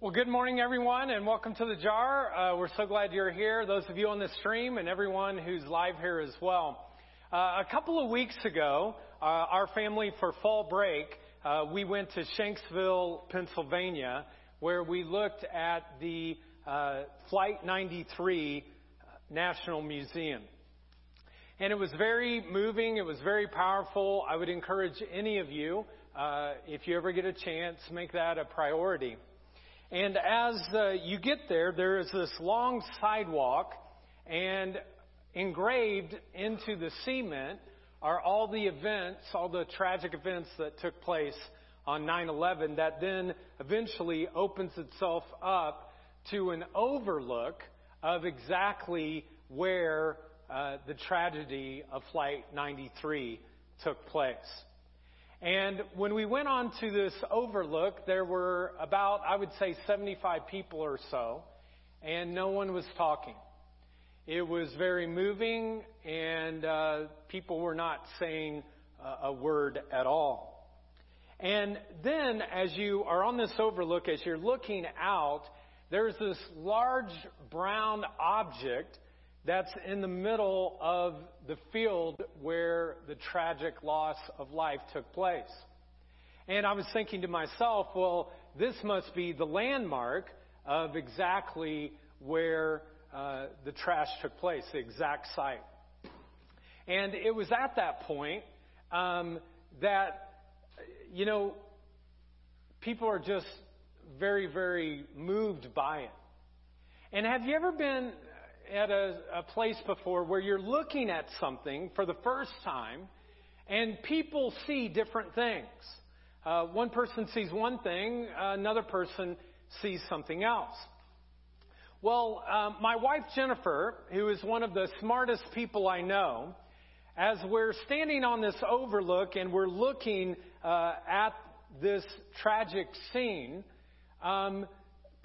Well, good morning, everyone, and welcome to the jar. Uh, we're so glad you're here, those of you on the stream, and everyone who's live here as well. Uh, a couple of weeks ago, uh, our family, for fall break, uh, we went to Shanksville, Pennsylvania, where we looked at the uh, Flight 93 National Museum. And it was very moving. It was very powerful. I would encourage any of you, uh, if you ever get a chance, make that a priority. And as uh, you get there, there is this long sidewalk, and engraved into the cement are all the events, all the tragic events that took place on 9 11 that then eventually opens itself up to an overlook of exactly where uh, the tragedy of Flight 93 took place. And when we went on to this overlook, there were about, I would say, 75 people or so, and no one was talking. It was very moving, and uh, people were not saying uh, a word at all. And then, as you are on this overlook, as you're looking out, there's this large brown object that's in the middle of the field where the tragic loss of life took place. And I was thinking to myself, well, this must be the landmark of exactly where uh, the trash took place, the exact site. And it was at that point um, that, you know, people are just very, very moved by it. And have you ever been at a, a place before where you're looking at something for the first time and people see different things. Uh, one person sees one thing, another person sees something else. Well, um, my wife Jennifer, who is one of the smartest people I know, as we're standing on this overlook and we're looking uh, at this tragic scene, um,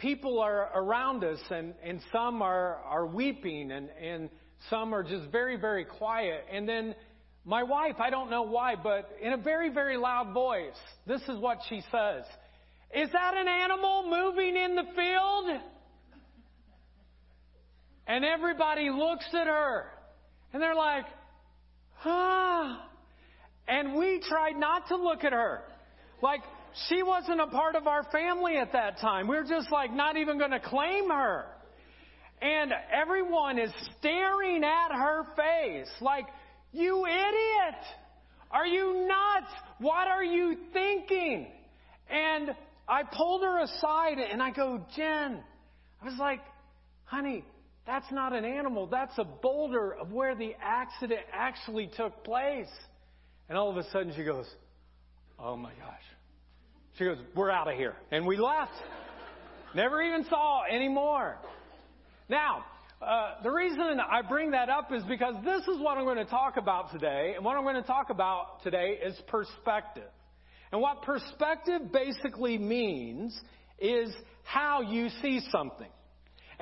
people are around us, and, and some are, are weeping, and, and some are just very, very quiet. And then my wife, I don't know why, but in a very, very loud voice, this is what she says Is that an animal moving in the field? And everybody looks at her, and they're like, ah. And we tried not to look at her. Like, she wasn't a part of our family at that time. We we're just like not even going to claim her. And everyone is staring at her face like, you idiot! Are you nuts? What are you thinking? And I pulled her aside and I go, Jen, I was like, honey, that's not an animal. That's a boulder of where the accident actually took place. And all of a sudden she goes, oh my gosh. She goes, We're out of here. And we left. Never even saw anymore. Now, uh, the reason I bring that up is because this is what I'm going to talk about today. And what I'm going to talk about today is perspective. And what perspective basically means is how you see something.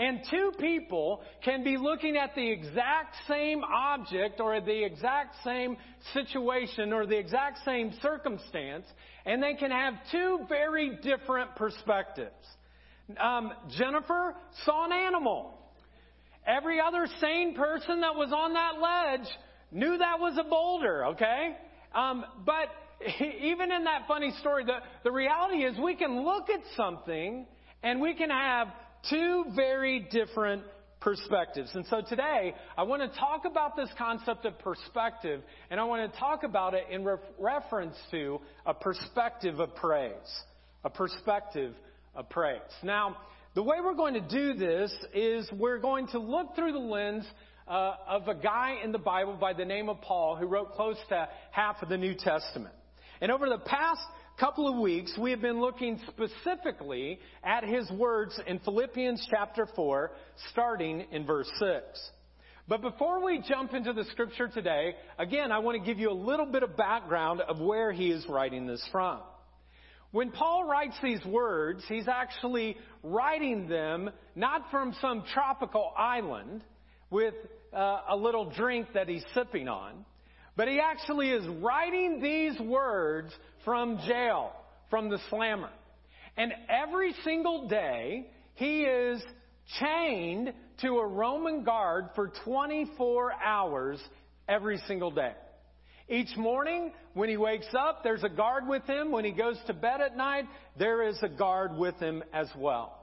And two people can be looking at the exact same object or the exact same situation or the exact same circumstance, and they can have two very different perspectives. Um, Jennifer saw an animal. Every other sane person that was on that ledge knew that was a boulder, okay? Um, but even in that funny story, the, the reality is we can look at something and we can have Two very different perspectives. And so today, I want to talk about this concept of perspective, and I want to talk about it in re- reference to a perspective of praise. A perspective of praise. Now, the way we're going to do this is we're going to look through the lens uh, of a guy in the Bible by the name of Paul who wrote close to half of the New Testament. And over the past couple of weeks, we have been looking specifically at his words in Philippians chapter 4, starting in verse 6. But before we jump into the scripture today, again, I want to give you a little bit of background of where he is writing this from. When Paul writes these words, he's actually writing them not from some tropical island with uh, a little drink that he's sipping on, but he actually is writing these words from jail, from the slammer. And every single day, he is chained to a Roman guard for 24 hours every single day. Each morning, when he wakes up, there's a guard with him. When he goes to bed at night, there is a guard with him as well.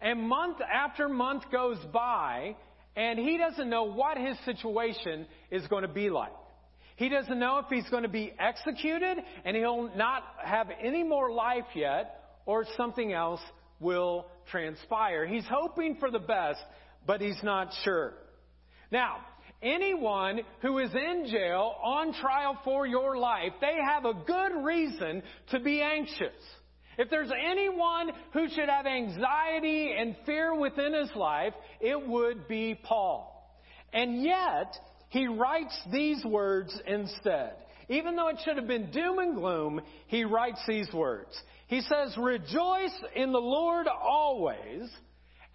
And month after month goes by, and he doesn't know what his situation is going to be like. He doesn't know if he's going to be executed and he'll not have any more life yet, or something else will transpire. He's hoping for the best, but he's not sure. Now, anyone who is in jail on trial for your life, they have a good reason to be anxious. If there's anyone who should have anxiety and fear within his life, it would be Paul. And yet, he writes these words instead. Even though it should have been doom and gloom, he writes these words. He says, Rejoice in the Lord always.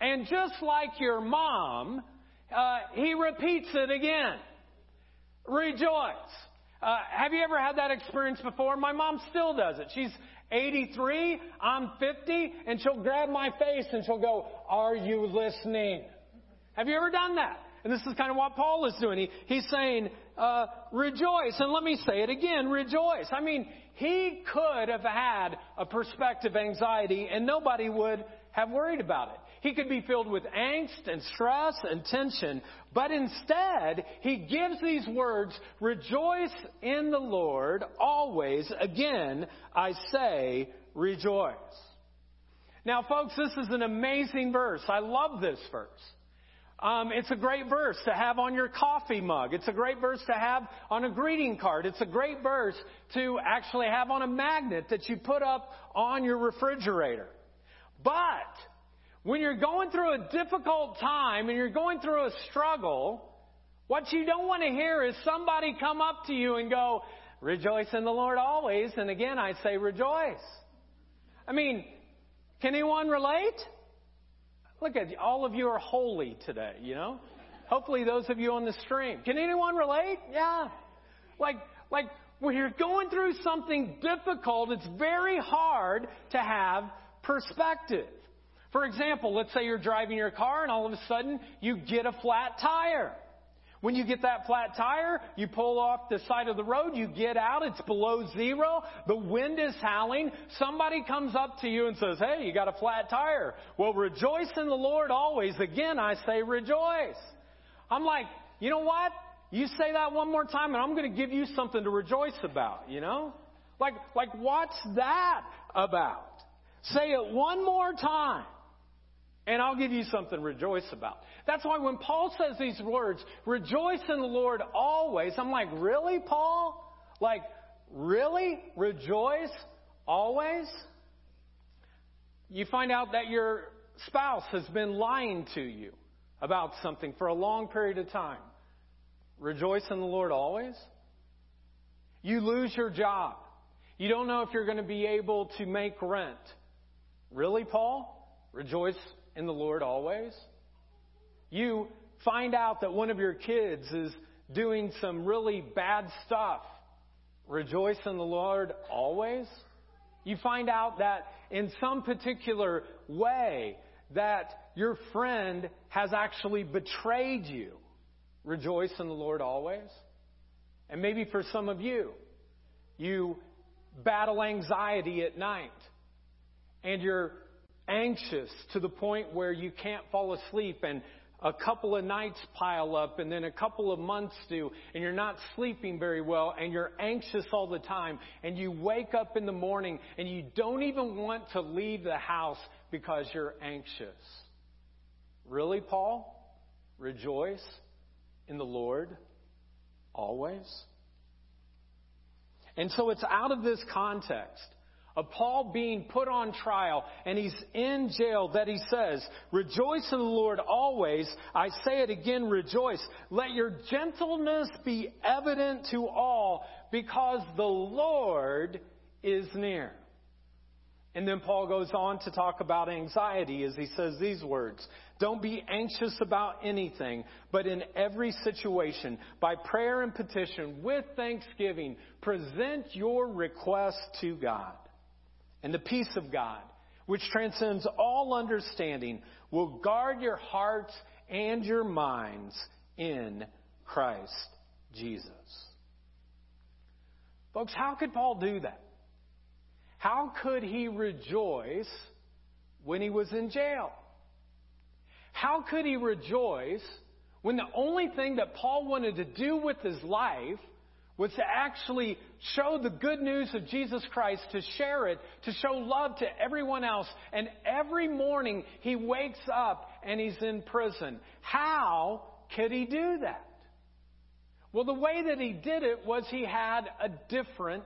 And just like your mom, uh, he repeats it again. Rejoice. Uh, have you ever had that experience before? My mom still does it. She's 83, I'm 50, and she'll grab my face and she'll go, Are you listening? Have you ever done that? And this is kind of what Paul is doing. He, he's saying, uh, rejoice. And let me say it again, rejoice. I mean, he could have had a perspective anxiety and nobody would have worried about it. He could be filled with angst and stress and tension, but instead, he gives these words, rejoice in the Lord always. Again, I say, rejoice. Now, folks, this is an amazing verse. I love this verse. Um, it's a great verse to have on your coffee mug. It's a great verse to have on a greeting card. It's a great verse to actually have on a magnet that you put up on your refrigerator. But when you're going through a difficult time and you're going through a struggle, what you don't want to hear is somebody come up to you and go, Rejoice in the Lord always. And again, I say rejoice. I mean, can anyone relate? Look at you, all of you are holy today, you know? Hopefully those of you on the stream. Can anyone relate? Yeah. Like, like when you're going through something difficult, it's very hard to have perspective. For example, let's say you're driving your car and all of a sudden you get a flat tire. When you get that flat tire, you pull off the side of the road, you get out, it's below zero, the wind is howling, somebody comes up to you and says, hey, you got a flat tire. Well, rejoice in the Lord always. Again, I say rejoice. I'm like, you know what? You say that one more time and I'm going to give you something to rejoice about, you know? Like, like what's that about? Say it one more time. And I'll give you something to rejoice about. That's why when Paul says these words, rejoice in the Lord always, I'm like, really, Paul? Like, really? Rejoice always? You find out that your spouse has been lying to you about something for a long period of time. Rejoice in the Lord always? You lose your job. You don't know if you're going to be able to make rent. Really, Paul? Rejoice in the Lord always? You find out that one of your kids is doing some really bad stuff. Rejoice in the Lord always? You find out that in some particular way that your friend has actually betrayed you. Rejoice in the Lord always? And maybe for some of you, you battle anxiety at night and you're anxious to the point where you can't fall asleep and a couple of nights pile up and then a couple of months do and you're not sleeping very well and you're anxious all the time and you wake up in the morning and you don't even want to leave the house because you're anxious. Really, Paul? Rejoice in the Lord always? And so it's out of this context of Paul being put on trial and he's in jail that he says, Rejoice in the Lord always. I say it again, rejoice. Let your gentleness be evident to all because the Lord is near. And then Paul goes on to talk about anxiety as he says these words. Don't be anxious about anything, but in every situation, by prayer and petition, with thanksgiving, present your request to God. And the peace of God, which transcends all understanding, will guard your hearts and your minds in Christ Jesus. Folks, how could Paul do that? How could he rejoice when he was in jail? How could he rejoice when the only thing that Paul wanted to do with his life was to actually show the good news of Jesus Christ, to share it, to show love to everyone else. And every morning he wakes up and he's in prison. How could he do that? Well, the way that he did it was he had a different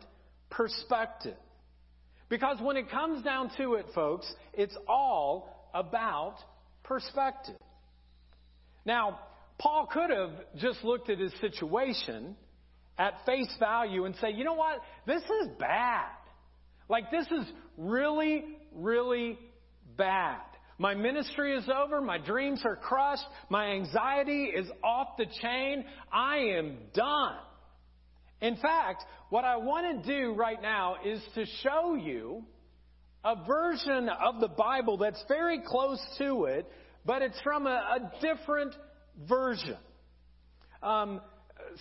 perspective. Because when it comes down to it, folks, it's all about perspective. Now, Paul could have just looked at his situation at face value and say, you know what? This is bad. Like, this is really, really bad. My ministry is over. My dreams are crushed. My anxiety is off the chain. I am done. In fact, what I want to do right now is to show you a version of the Bible that's very close to it, but it's from a, a different version. Um,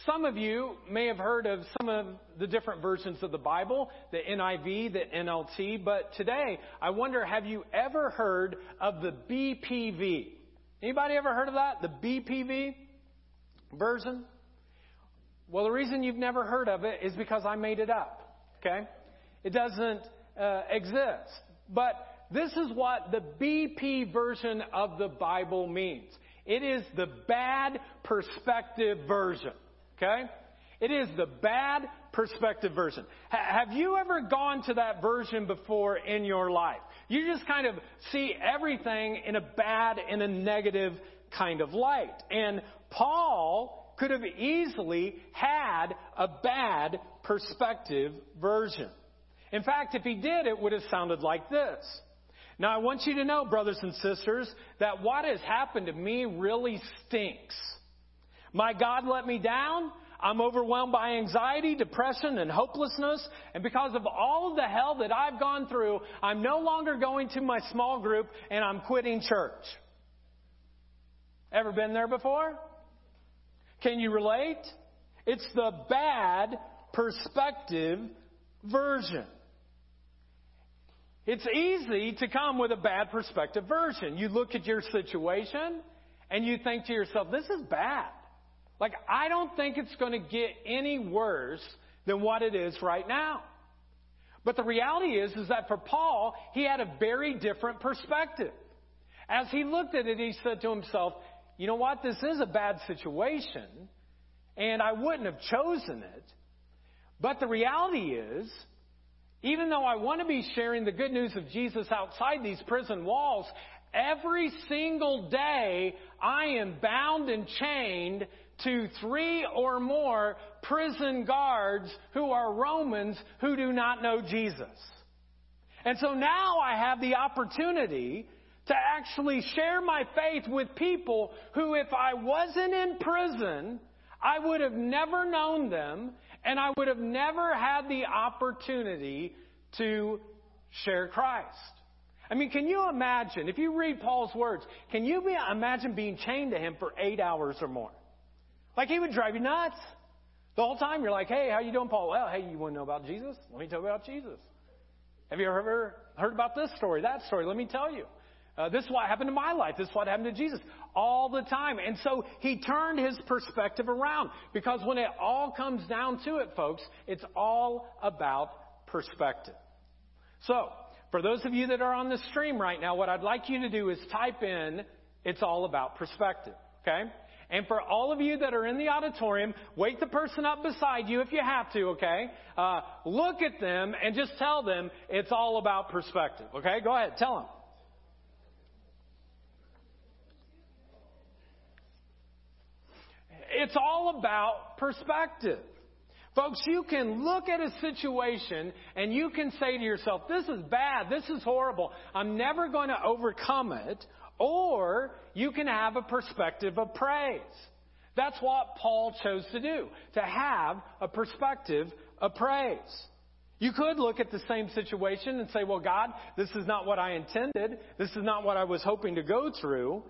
some of you may have heard of some of the different versions of the Bible, the NIV, the NLT, but today I wonder have you ever heard of the BPV? Anybody ever heard of that? The BPV version? Well, the reason you've never heard of it is because I made it up. Okay? It doesn't uh, exist. But this is what the BP version of the Bible means. It is the bad perspective version. Okay? It is the bad perspective version. H- have you ever gone to that version before in your life? You just kind of see everything in a bad, in a negative kind of light. And Paul could have easily had a bad perspective version. In fact, if he did, it would have sounded like this. Now, I want you to know, brothers and sisters, that what has happened to me really stinks. My God let me down. I'm overwhelmed by anxiety, depression, and hopelessness. And because of all of the hell that I've gone through, I'm no longer going to my small group and I'm quitting church. Ever been there before? Can you relate? It's the bad perspective version. It's easy to come with a bad perspective version. You look at your situation and you think to yourself, this is bad. Like, I don't think it's going to get any worse than what it is right now. But the reality is, is that for Paul, he had a very different perspective. As he looked at it, he said to himself, you know what? This is a bad situation, and I wouldn't have chosen it. But the reality is, even though I want to be sharing the good news of Jesus outside these prison walls, every single day I am bound and chained to three or more prison guards who are Romans who do not know Jesus. And so now I have the opportunity to actually share my faith with people who, if I wasn't in prison, I would have never known them and I would have never had the opportunity to share Christ. I mean, can you imagine, if you read Paul's words, can you be, imagine being chained to him for eight hours or more? Like he would drive you nuts. The whole time you're like, hey, how you doing, Paul? Well, hey, you want to know about Jesus? Let me tell you about Jesus. Have you ever heard about this story, that story? Let me tell you. Uh, this is what happened to my life. This is what happened to Jesus all the time. And so he turned his perspective around because when it all comes down to it, folks, it's all about perspective. So, for those of you that are on the stream right now, what I'd like you to do is type in, it's all about perspective. Okay? And for all of you that are in the auditorium, wake the person up beside you if you have to, okay? Uh, look at them and just tell them it's all about perspective, okay? Go ahead, tell them. It's all about perspective. Folks, you can look at a situation and you can say to yourself, this is bad, this is horrible, I'm never going to overcome it, or you can have a perspective of praise. That's what Paul chose to do, to have a perspective of praise. You could look at the same situation and say, well, God, this is not what I intended. This is not what I was hoping to go through.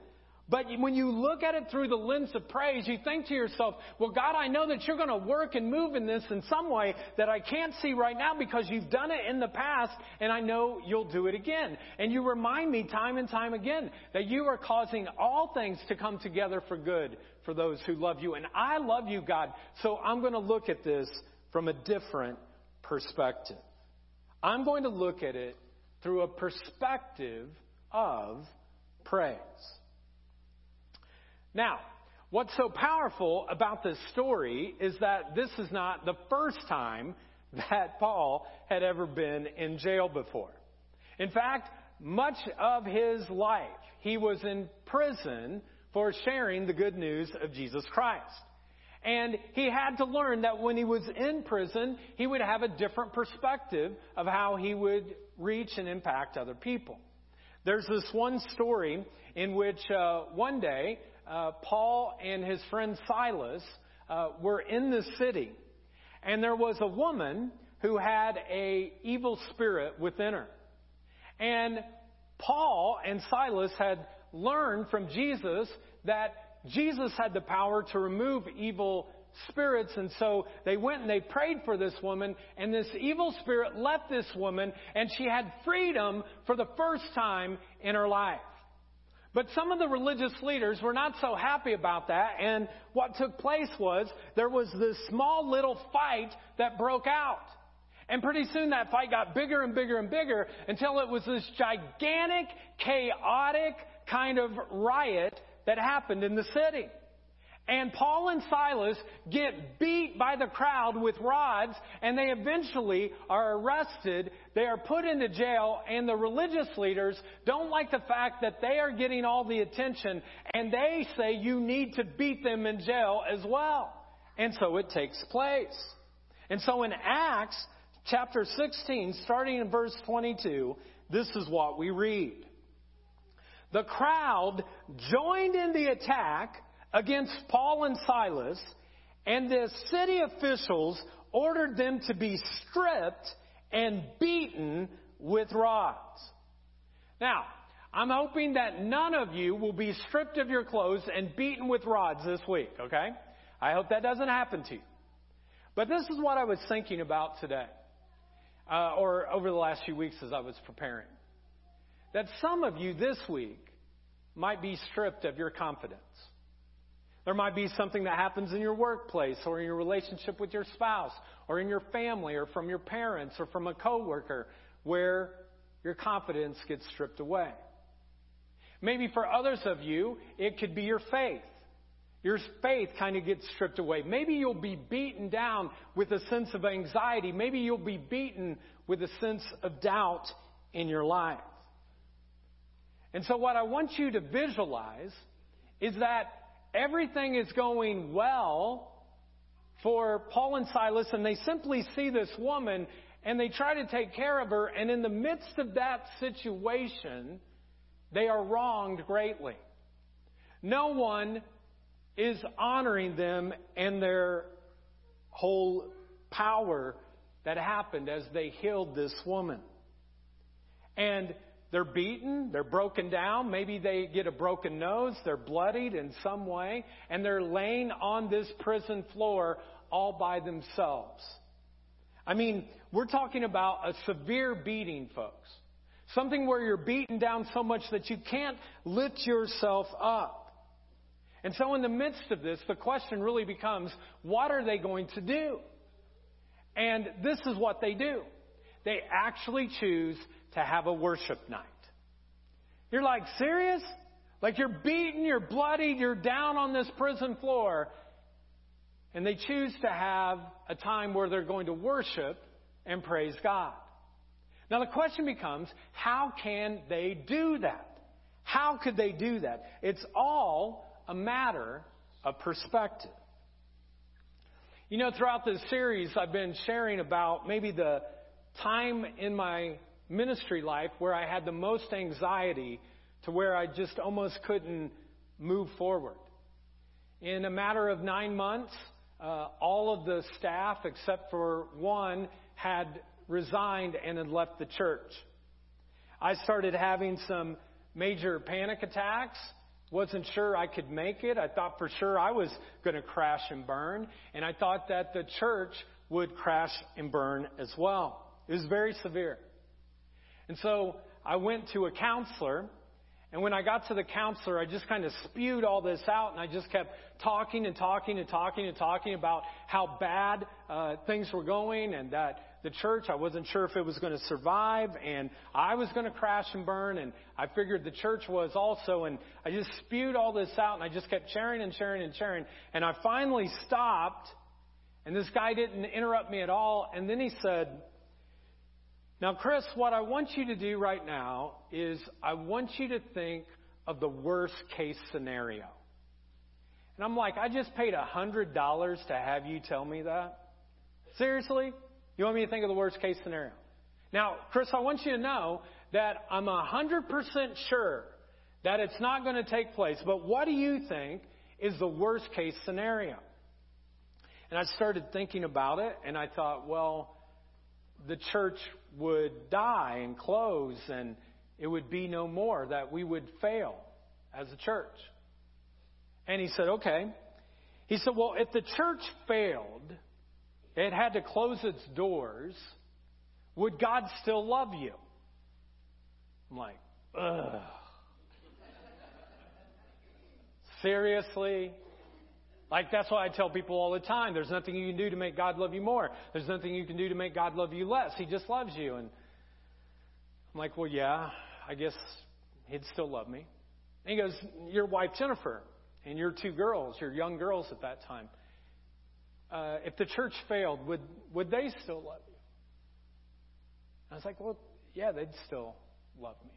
But when you look at it through the lens of praise, you think to yourself, well, God, I know that you're going to work and move in this in some way that I can't see right now because you've done it in the past and I know you'll do it again. And you remind me time and time again that you are causing all things to come together for good for those who love you. And I love you, God. So I'm going to look at this from a different perspective. I'm going to look at it through a perspective of praise. Now, what's so powerful about this story is that this is not the first time that Paul had ever been in jail before. In fact, much of his life, he was in prison for sharing the good news of Jesus Christ. And he had to learn that when he was in prison, he would have a different perspective of how he would reach and impact other people. There's this one story in which uh, one day uh, Paul and his friend Silas uh, were in the city, and there was a woman who had a evil spirit within her. And Paul and Silas had learned from Jesus that Jesus had the power to remove evil spirits, and so they went and they prayed for this woman, and this evil spirit left this woman, and she had freedom for the first time in her life. But some of the religious leaders were not so happy about that, and what took place was there was this small little fight that broke out. And pretty soon that fight got bigger and bigger and bigger until it was this gigantic, chaotic kind of riot that happened in the city. And Paul and Silas get beat by the crowd with rods, and they eventually are arrested. They are put into jail, and the religious leaders don't like the fact that they are getting all the attention, and they say you need to beat them in jail as well. And so it takes place. And so in Acts chapter 16, starting in verse 22, this is what we read. The crowd joined in the attack against Paul and Silas, and the city officials ordered them to be stripped and beaten with rods. Now, I'm hoping that none of you will be stripped of your clothes and beaten with rods this week, okay? I hope that doesn't happen to you. But this is what I was thinking about today, uh, or over the last few weeks as I was preparing. That some of you this week might be stripped of your confidence. There might be something that happens in your workplace or in your relationship with your spouse or in your family or from your parents or from a coworker where your confidence gets stripped away. Maybe for others of you, it could be your faith. Your faith kind of gets stripped away. Maybe you'll be beaten down with a sense of anxiety. Maybe you'll be beaten with a sense of doubt in your life. And so, what I want you to visualize is that everything is going well for Paul and Silas, and they simply see this woman and they try to take care of her, and in the midst of that situation, they are wronged greatly. No one is honoring them and their whole power that happened as they healed this woman. And they're beaten, they're broken down, maybe they get a broken nose, they're bloodied in some way, and they're laying on this prison floor all by themselves. I mean, we're talking about a severe beating, folks. Something where you're beaten down so much that you can't lift yourself up. And so, in the midst of this, the question really becomes what are they going to do? And this is what they do they actually choose to have a worship night. You're like, serious? Like you're beaten, you're bloodied, you're down on this prison floor. And they choose to have a time where they're going to worship and praise God. Now the question becomes, how can they do that? How could they do that? It's all a matter of perspective. You know, throughout this series, I've been sharing about maybe the time in my ministry life where I had the most anxiety to where I just almost couldn't move forward. In a matter of nine months, uh, all of the staff, except for one, had resigned and had left the church. I started having some major panic attacks. Wasn't sure I could make it. I thought for sure I was going to crash and burn. And I thought that the church would crash and burn as well. It was very severe. And so I went to a counselor. And when I got to the counselor, I just kind of spewed all this out and I just kept talking and talking and talking and talking about how bad uh, things were going and that the church, I wasn't sure if it was going to survive and I was going to crash and burn and I figured the church was also and I just spewed all this out and I just kept sharing and sharing and sharing and I finally stopped and this guy didn't interrupt me at all and then he said, now, Chris, what I want you to do right now is I want you to think of the worst case scenario. And I'm like, I just paid a $100 to have you tell me that? Seriously? You want me to think of the worst case scenario? Now, Chris, I want you to know that I'm 100% sure that it's not going to take place, but what do you think is the worst case scenario? And I started thinking about it, and I thought, well, the church would die and close and it would be no more, that we would fail as a church. And he said, okay. He said, well, if the church failed, it had to close its doors, would God still love you? I'm like, ugh. Seriously? Like, that's why I tell people all the time there's nothing you can do to make God love you more. There's nothing you can do to make God love you less. He just loves you. And I'm like, well, yeah, I guess He'd still love me. And he goes, Your wife, Jennifer, and your two girls, your young girls at that time, uh, if the church failed, would, would they still love you? I was like, Well, yeah, they'd still love me.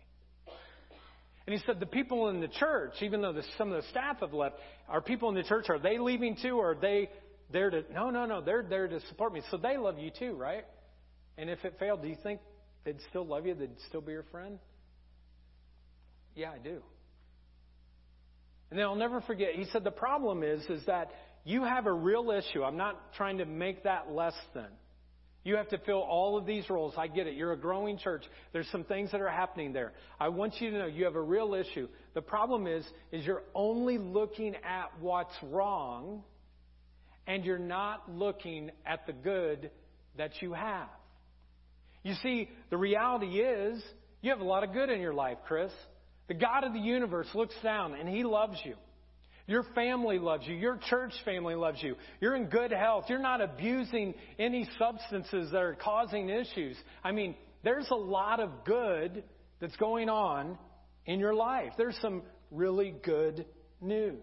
And he said, the people in the church, even though the, some of the staff have left, are people in the church, are they leaving too, or are they there to, no, no, no, they're there to support me. So they love you too, right? And if it failed, do you think they'd still love you? They'd still be your friend? Yeah, I do. And then I'll never forget, he said, the problem is, is that you have a real issue. I'm not trying to make that less than. You have to fill all of these roles. I get it. You're a growing church. There's some things that are happening there. I want you to know you have a real issue. The problem is, is you're only looking at what's wrong and you're not looking at the good that you have. You see, the reality is you have a lot of good in your life, Chris. The God of the universe looks down and He loves you. Your family loves you. Your church family loves you. You're in good health. You're not abusing any substances that are causing issues. I mean, there's a lot of good that's going on in your life. There's some really good news.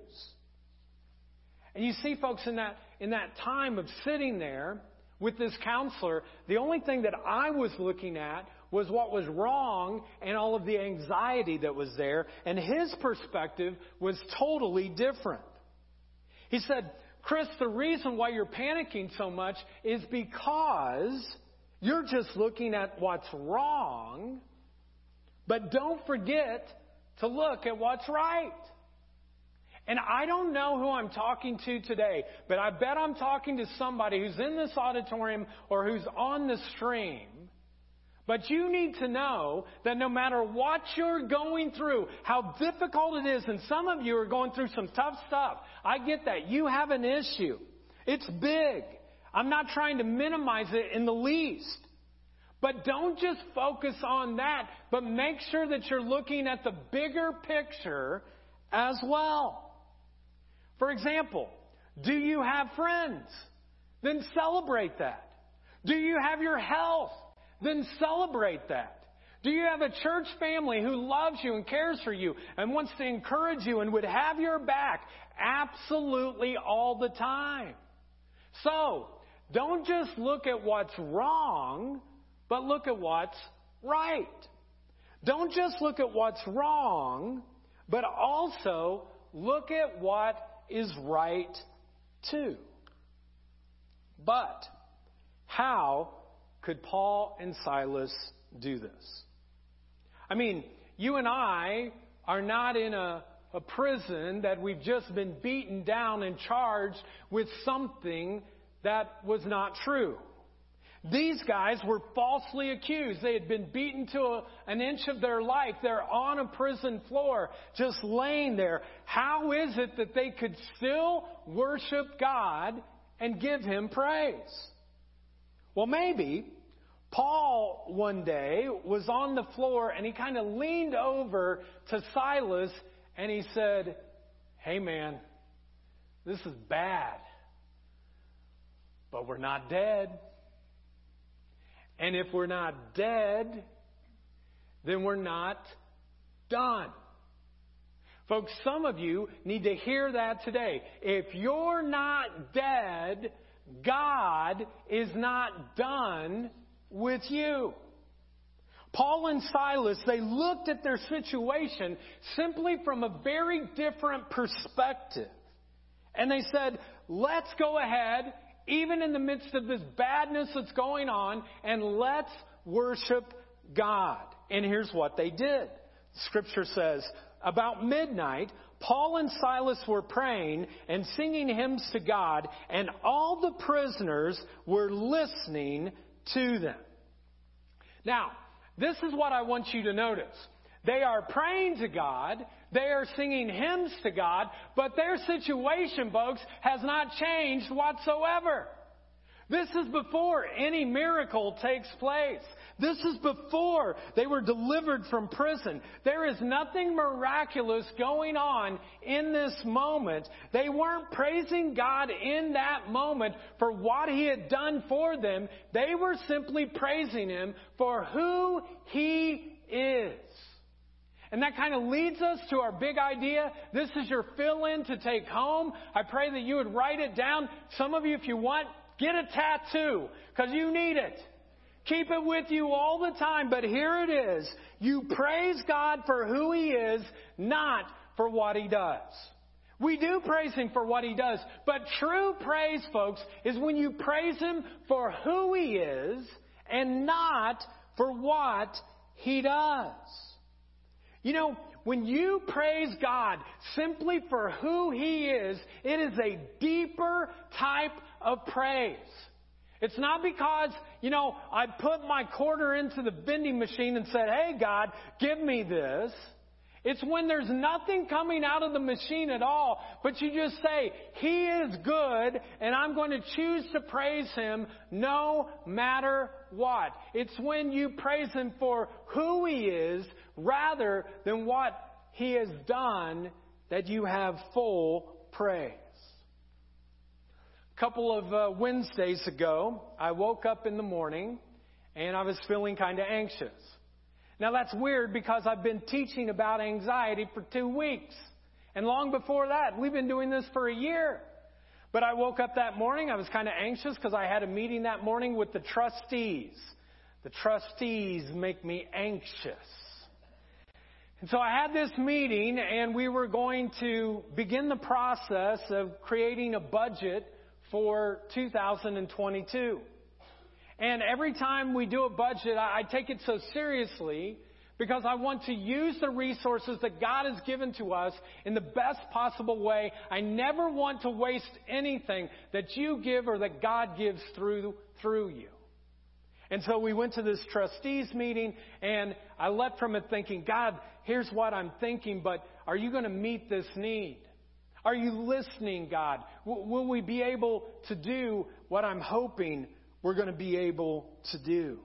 And you see, folks, in that, in that time of sitting there with this counselor, the only thing that I was looking at was what was wrong and all of the anxiety that was there. And his perspective was totally different. He said, Chris, the reason why you're panicking so much is because you're just looking at what's wrong, but don't forget to look at what's right. And I don't know who I'm talking to today, but I bet I'm talking to somebody who's in this auditorium or who's on the stream but you need to know that no matter what you're going through, how difficult it is, and some of you are going through some tough stuff. I get that. You have an issue. It's big. I'm not trying to minimize it in the least. But don't just focus on that, but make sure that you're looking at the bigger picture as well. For example, do you have friends? Then celebrate that. Do you have your health? Then celebrate that. Do you have a church family who loves you and cares for you and wants to encourage you and would have your back absolutely all the time? So, don't just look at what's wrong, but look at what's right. Don't just look at what's wrong, but also look at what is right too. But how could Paul and Silas do this? I mean, you and I are not in a, a prison that we've just been beaten down and charged with something that was not true. These guys were falsely accused. They had been beaten to a, an inch of their life. They're on a prison floor, just laying there. How is it that they could still worship God and give Him praise? Well, maybe Paul one day was on the floor and he kind of leaned over to Silas and he said, Hey man, this is bad, but we're not dead. And if we're not dead, then we're not done. Folks, some of you need to hear that today. If you're not dead, God is not done with you. Paul and Silas, they looked at their situation simply from a very different perspective. And they said, let's go ahead even in the midst of this badness that's going on, and let's worship God. And here's what they did. Scripture says, about midnight, Paul and Silas were praying and singing hymns to God, and all the prisoners were listening to them. Now, this is what I want you to notice. They are praying to God. They are singing hymns to God, but their situation, folks, has not changed whatsoever. This is before any miracle takes place. This is before they were delivered from prison. There is nothing miraculous going on in this moment. They weren't praising God in that moment for what He had done for them. They were simply praising Him for who He is. And that kind of leads us to our big idea. This is your fill in to take home. I pray that you would write it down. Some of you, if you want, get a tattoo because you need it. Keep it with you all the time. But here it is. You praise God for who He is, not for what He does. We do praise Him for what He does. But true praise, folks, is when you praise Him for who He is and not for what He does. You know, when you praise God simply for who He is, it is a deeper type of praise. It's not because, you know, I put my quarter into the vending machine and said, hey God, give me this. It's when there's nothing coming out of the machine at all, but you just say, He is good, and I'm going to choose to praise Him no matter what. It's when you praise Him for who He is rather than what He has done that you have full praise. Couple of uh, Wednesdays ago, I woke up in the morning and I was feeling kind of anxious. Now that's weird because I've been teaching about anxiety for two weeks. And long before that, we've been doing this for a year. But I woke up that morning, I was kind of anxious because I had a meeting that morning with the trustees. The trustees make me anxious. And so I had this meeting and we were going to begin the process of creating a budget for 2022. And every time we do a budget, I, take it so seriously because I want to use the resources that God has given to us in the best possible way. I never want to waste anything that you give or that God gives through, through you. And so we went to this trustees meeting and I left from it thinking, God, here's what I'm thinking, but are you going to meet this need? Are you listening, God? will we be able to do what I'm hoping we're going to be able to do.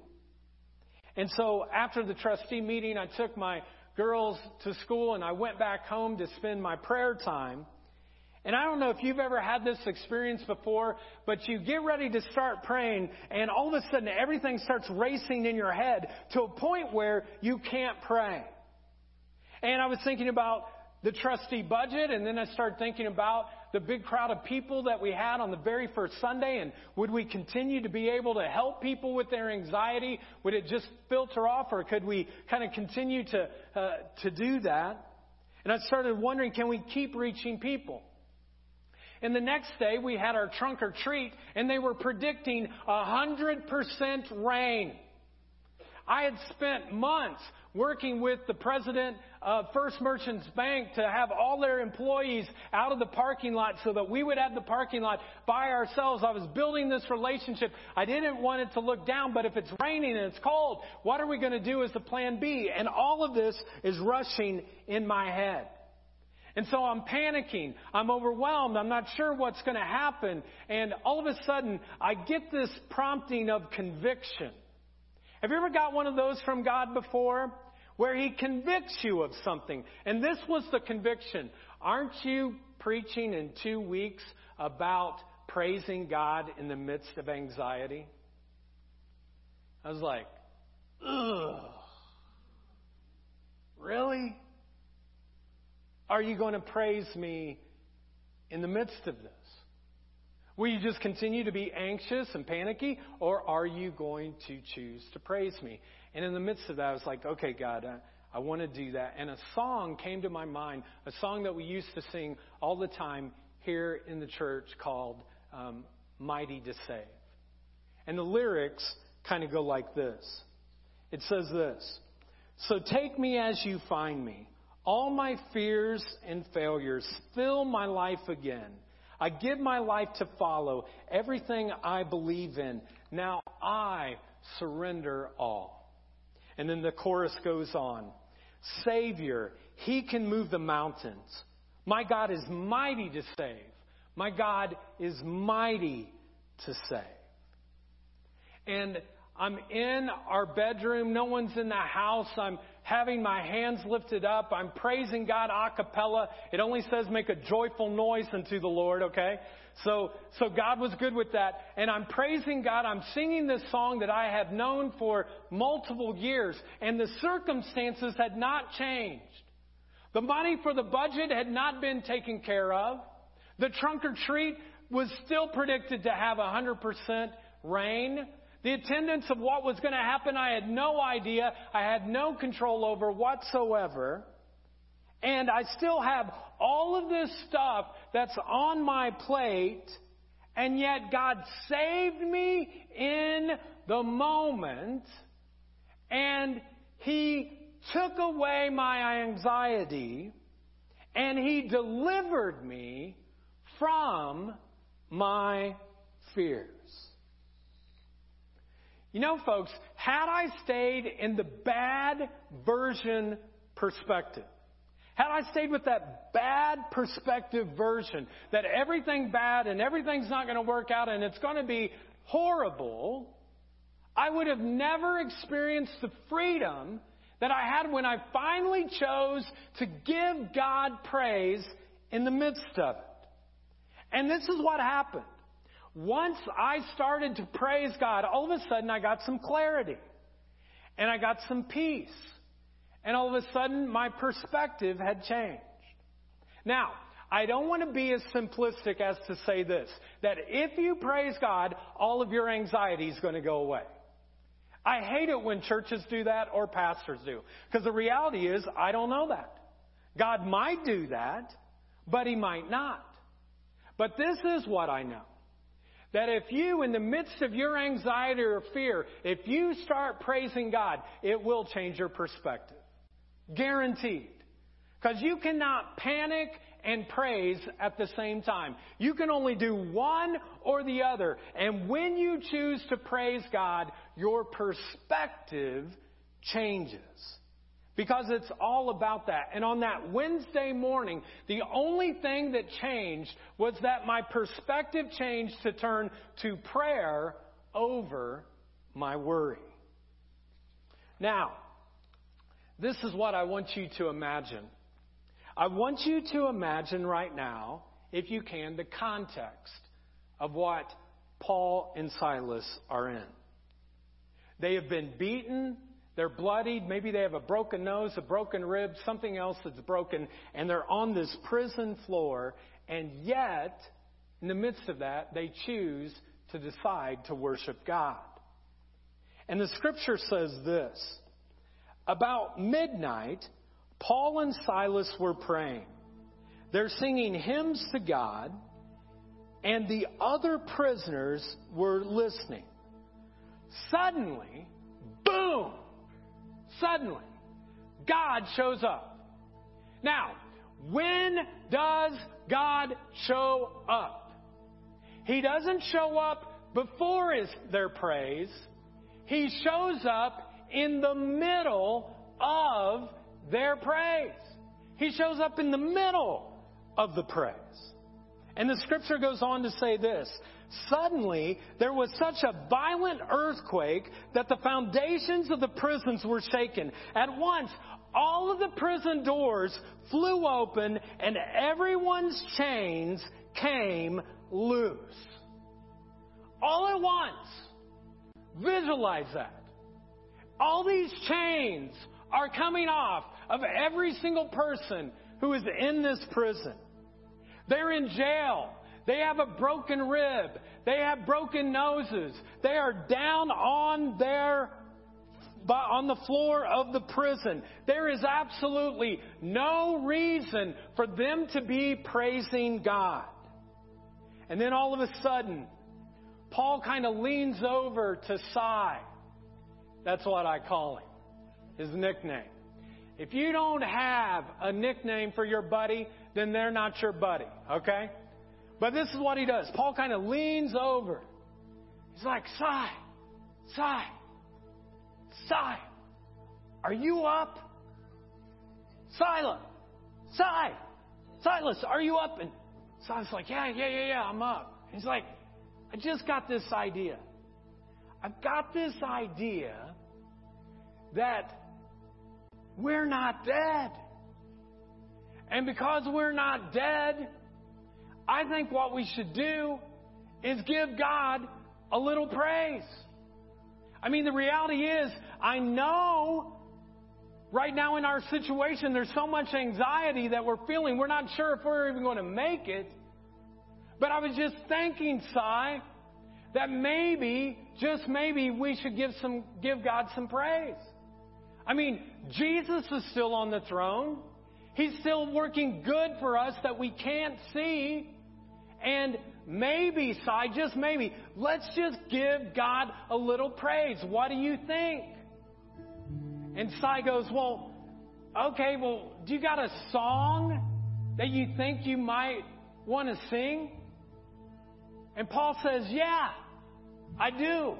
And so after the trustee meeting, I took my girls to school and I went back home to spend my prayer time. And I don't know if you've ever had this experience before, but you get ready to start praying and all of a sudden everything starts racing in your head to a point where you can't pray. And I was thinking about the trustee budget and then I started thinking about the big crowd of people that we had on the very first Sunday? And would we continue to be able to help people with their anxiety? Would it just filter off, or could we kind of continue to uh, to do that? And I started wondering, can we keep reaching people? And the next day we had our trunk or treat, and they were predicting a hundred percent rain. I had spent months working with the president of First Merchants Bank to have all their employees out of the parking lot so that we would have the parking lot by ourselves. I was building this relationship. I didn't want it to look down, but if it's raining and it's cold, what are we going to do as the plan B? And all of this is rushing in my head. And so I'm panicking. I'm overwhelmed. I'm not sure what's going to happen. And all of a sudden, I get this prompting of conviction. Have you ever got one of those from God before? Where He convicts you of something. And this was the conviction. Aren't you preaching in two weeks about praising God in the midst of anxiety? I was like, ugh. Really? Are you going to praise me in the midst of this? Will you just continue to be anxious and panicky, or are you going to choose to praise me? And in the midst of that, I was like, okay, God, I, I want to do that. And a song came to my mind, a song that we used to sing all the time here in the church called um, Mighty to Save. And the lyrics kind of go like this it says this So take me as you find me. All my fears and failures fill my life again. I give my life to follow everything I believe in. Now I surrender all. And then the chorus goes on Savior, He can move the mountains. My God is mighty to save. My God is mighty to save. And I'm in our bedroom. No one's in the house. I'm having my hands lifted up. I'm praising God a cappella. It only says make a joyful noise unto the Lord, okay? So, so God was good with that. And I'm praising God. I'm singing this song that I have known for multiple years. And the circumstances had not changed. The money for the budget had not been taken care of. The trunk or treat was still predicted to have 100% rain. The attendance of what was going to happen, I had no idea. I had no control over whatsoever. And I still have all of this stuff that's on my plate, and yet God saved me in the moment, and He took away my anxiety, and He delivered me from my fears. You know, folks, had I stayed in the bad version perspective, had I stayed with that bad perspective version, that everything bad and everything's not going to work out and it's going to be horrible, I would have never experienced the freedom that I had when I finally chose to give God praise in the midst of it. And this is what happened. Once I started to praise God, all of a sudden I got some clarity. And I got some peace. And all of a sudden my perspective had changed. Now, I don't want to be as simplistic as to say this that if you praise God, all of your anxiety is going to go away. I hate it when churches do that or pastors do. Because the reality is, I don't know that. God might do that, but He might not. But this is what I know. That if you, in the midst of your anxiety or fear, if you start praising God, it will change your perspective. Guaranteed. Because you cannot panic and praise at the same time. You can only do one or the other. And when you choose to praise God, your perspective changes. Because it's all about that. And on that Wednesday morning, the only thing that changed was that my perspective changed to turn to prayer over my worry. Now, this is what I want you to imagine. I want you to imagine right now, if you can, the context of what Paul and Silas are in. They have been beaten they're bloodied. Maybe they have a broken nose, a broken rib, something else that's broken, and they're on this prison floor. And yet, in the midst of that, they choose to decide to worship God. And the scripture says this About midnight, Paul and Silas were praying. They're singing hymns to God, and the other prisoners were listening. Suddenly, boom! Suddenly, God shows up. Now, when does God show up? He doesn't show up before his, their praise. He shows up in the middle of their praise. He shows up in the middle of the praise. And the scripture goes on to say this Suddenly, there was such a violent earthquake that the foundations of the prisons were shaken. At once, all of the prison doors flew open and everyone's chains came loose. All at once. Visualize that. All these chains are coming off of every single person who is in this prison. They're in jail. They have a broken rib. They have broken noses. They are down on their on the floor of the prison. There is absolutely no reason for them to be praising God. And then all of a sudden, Paul kind of leans over to Cy. That's what I call him, his nickname. If you don't have a nickname for your buddy, then they're not your buddy, okay? But this is what he does. Paul kind of leans over. He's like, Cy, Cy, Cy, are you up? Silas, Cy, Silas, are you up? And Silas like, yeah, yeah, yeah, yeah, I'm up. He's like, I just got this idea. I've got this idea that we're not dead. And because we're not dead, I think what we should do is give God a little praise. I mean, the reality is, I know right now in our situation, there's so much anxiety that we're feeling. We're not sure if we're even going to make it. But I was just thinking, Cy, that maybe, just maybe, we should give some, give God some praise. I mean, Jesus is still on the throne. He's still working good for us that we can't see. And maybe, Cy, just maybe, let's just give God a little praise. What do you think? And Cy goes, Well, okay, well, do you got a song that you think you might want to sing? And Paul says, Yeah, I do.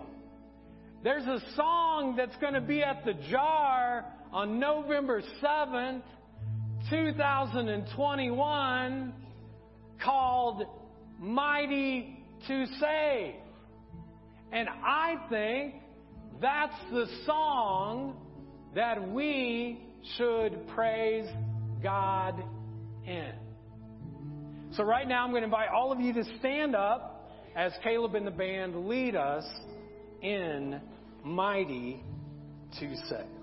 There's a song that's going to be at the jar on November 7th, 2021, called Mighty to Save. And I think that's the song that we should praise God in. So, right now, I'm going to invite all of you to stand up as Caleb and the band lead us in Mighty to Save.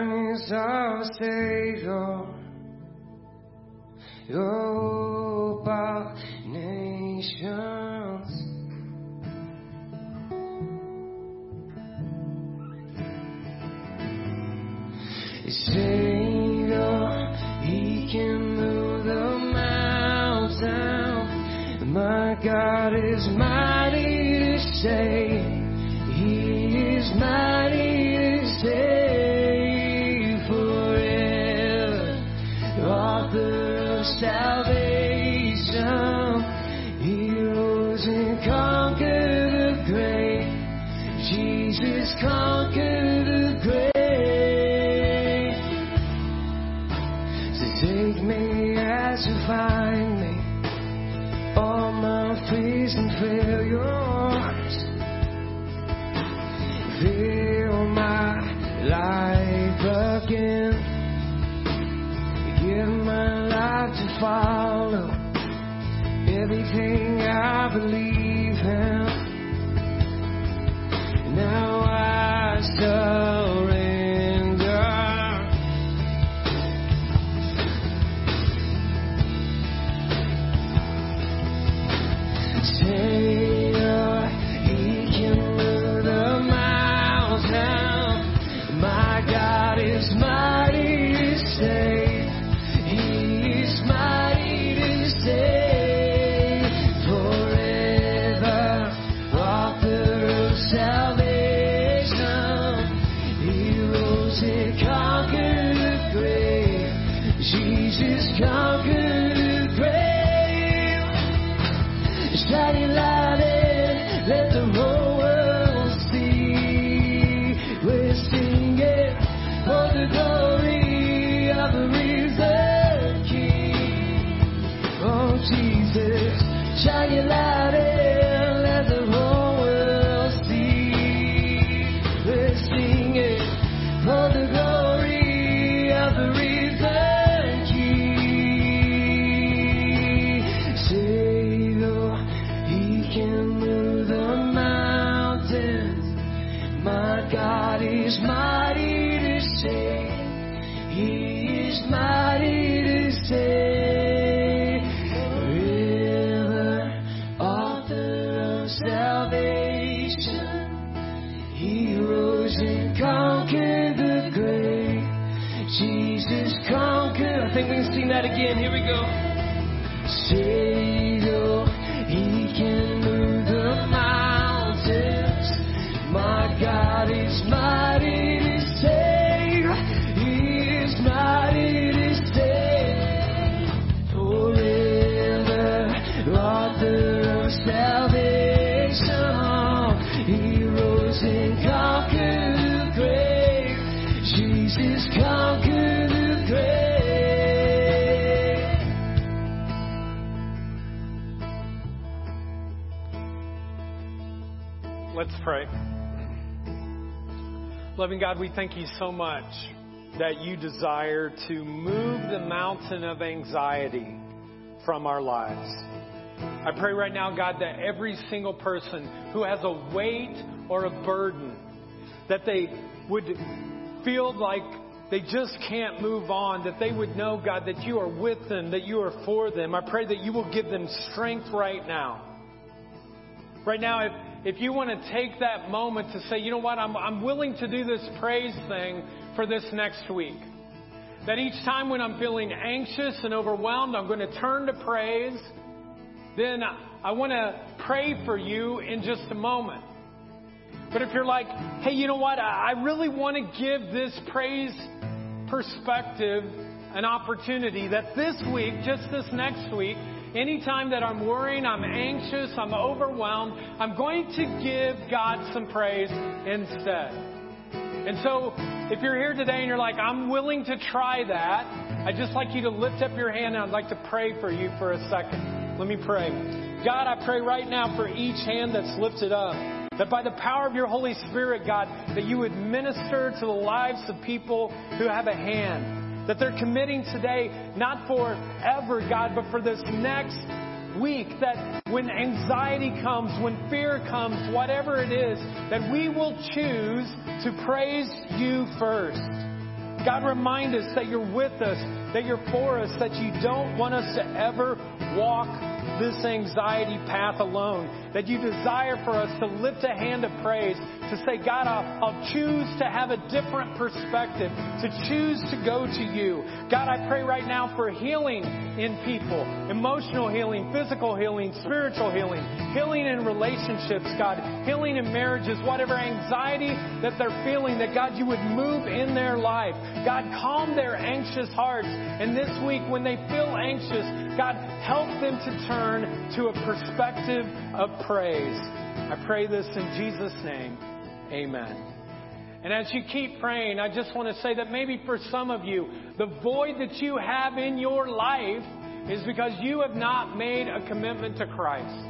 Mine is our Savior, hope of nations. Savior, He can move the mountain. My God is mighty to save. shall everything Loving God, we thank you so much that you desire to move the mountain of anxiety from our lives. I pray right now, God, that every single person who has a weight or a burden, that they would feel like they just can't move on, that they would know, God, that you are with them, that you are for them. I pray that you will give them strength right now. Right now, if, if you want to take that moment to say, you know what, I'm, I'm willing to do this praise thing for this next week. That each time when I'm feeling anxious and overwhelmed, I'm going to turn to praise. Then I want to pray for you in just a moment. But if you're like, hey, you know what, I really want to give this praise perspective an opportunity that this week, just this next week, anytime that I'm worrying, I'm anxious, I'm overwhelmed, I'm going to give God some praise instead. And so, if you're here today and you're like, I'm willing to try that, I'd just like you to lift up your hand and I'd like to pray for you for a second. Let me pray. God, I pray right now for each hand that's lifted up. That by the power of your Holy Spirit, God, that you would minister to the lives of people who have a hand. That they're committing today, not forever, God, but for this next week. That when anxiety comes, when fear comes, whatever it is, that we will choose to praise you first. God, remind us that you're with us, that you're for us, that you don't want us to ever walk this anxiety path alone. That you desire for us to lift a hand of praise, to say, God, I'll, I'll choose to have a different perspective, to choose to go to you. God, I pray right now for healing in people emotional healing, physical healing, spiritual healing, healing in relationships, God, healing in marriages, whatever anxiety that they're feeling, that God, you would move in their life. God, calm their anxious hearts. And this week, when they feel anxious, God, help them to turn to a perspective of praise. I pray this in Jesus' name. Amen. And as you keep praying, I just want to say that maybe for some of you, the void that you have in your life is because you have not made a commitment to Christ.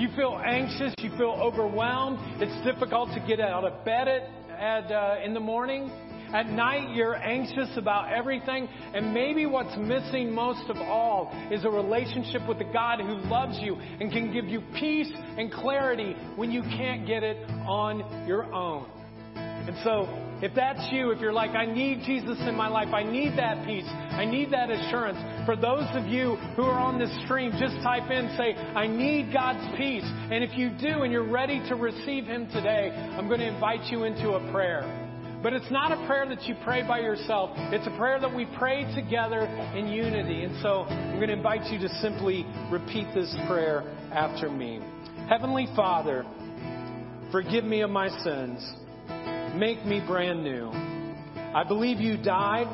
You feel anxious, you feel overwhelmed, it's difficult to get out of bed at, at, uh, in the morning. At night, you're anxious about everything, and maybe what's missing most of all is a relationship with the God who loves you and can give you peace and clarity when you can't get it on your own. And so, if that's you, if you're like, I need Jesus in my life, I need that peace, I need that assurance. For those of you who are on this stream, just type in, say, I need God's peace. And if you do and you're ready to receive Him today, I'm going to invite you into a prayer. But it's not a prayer that you pray by yourself. It's a prayer that we pray together in unity. And so I'm going to invite you to simply repeat this prayer after me. Heavenly Father, forgive me of my sins. Make me brand new. I believe you died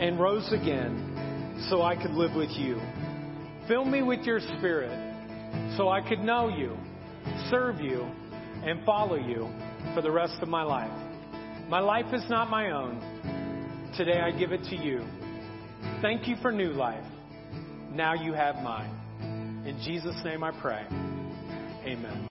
and rose again so I could live with you. Fill me with your spirit so I could know you, serve you, and follow you for the rest of my life. My life is not my own. Today I give it to you. Thank you for new life. Now you have mine. In Jesus' name I pray. Amen.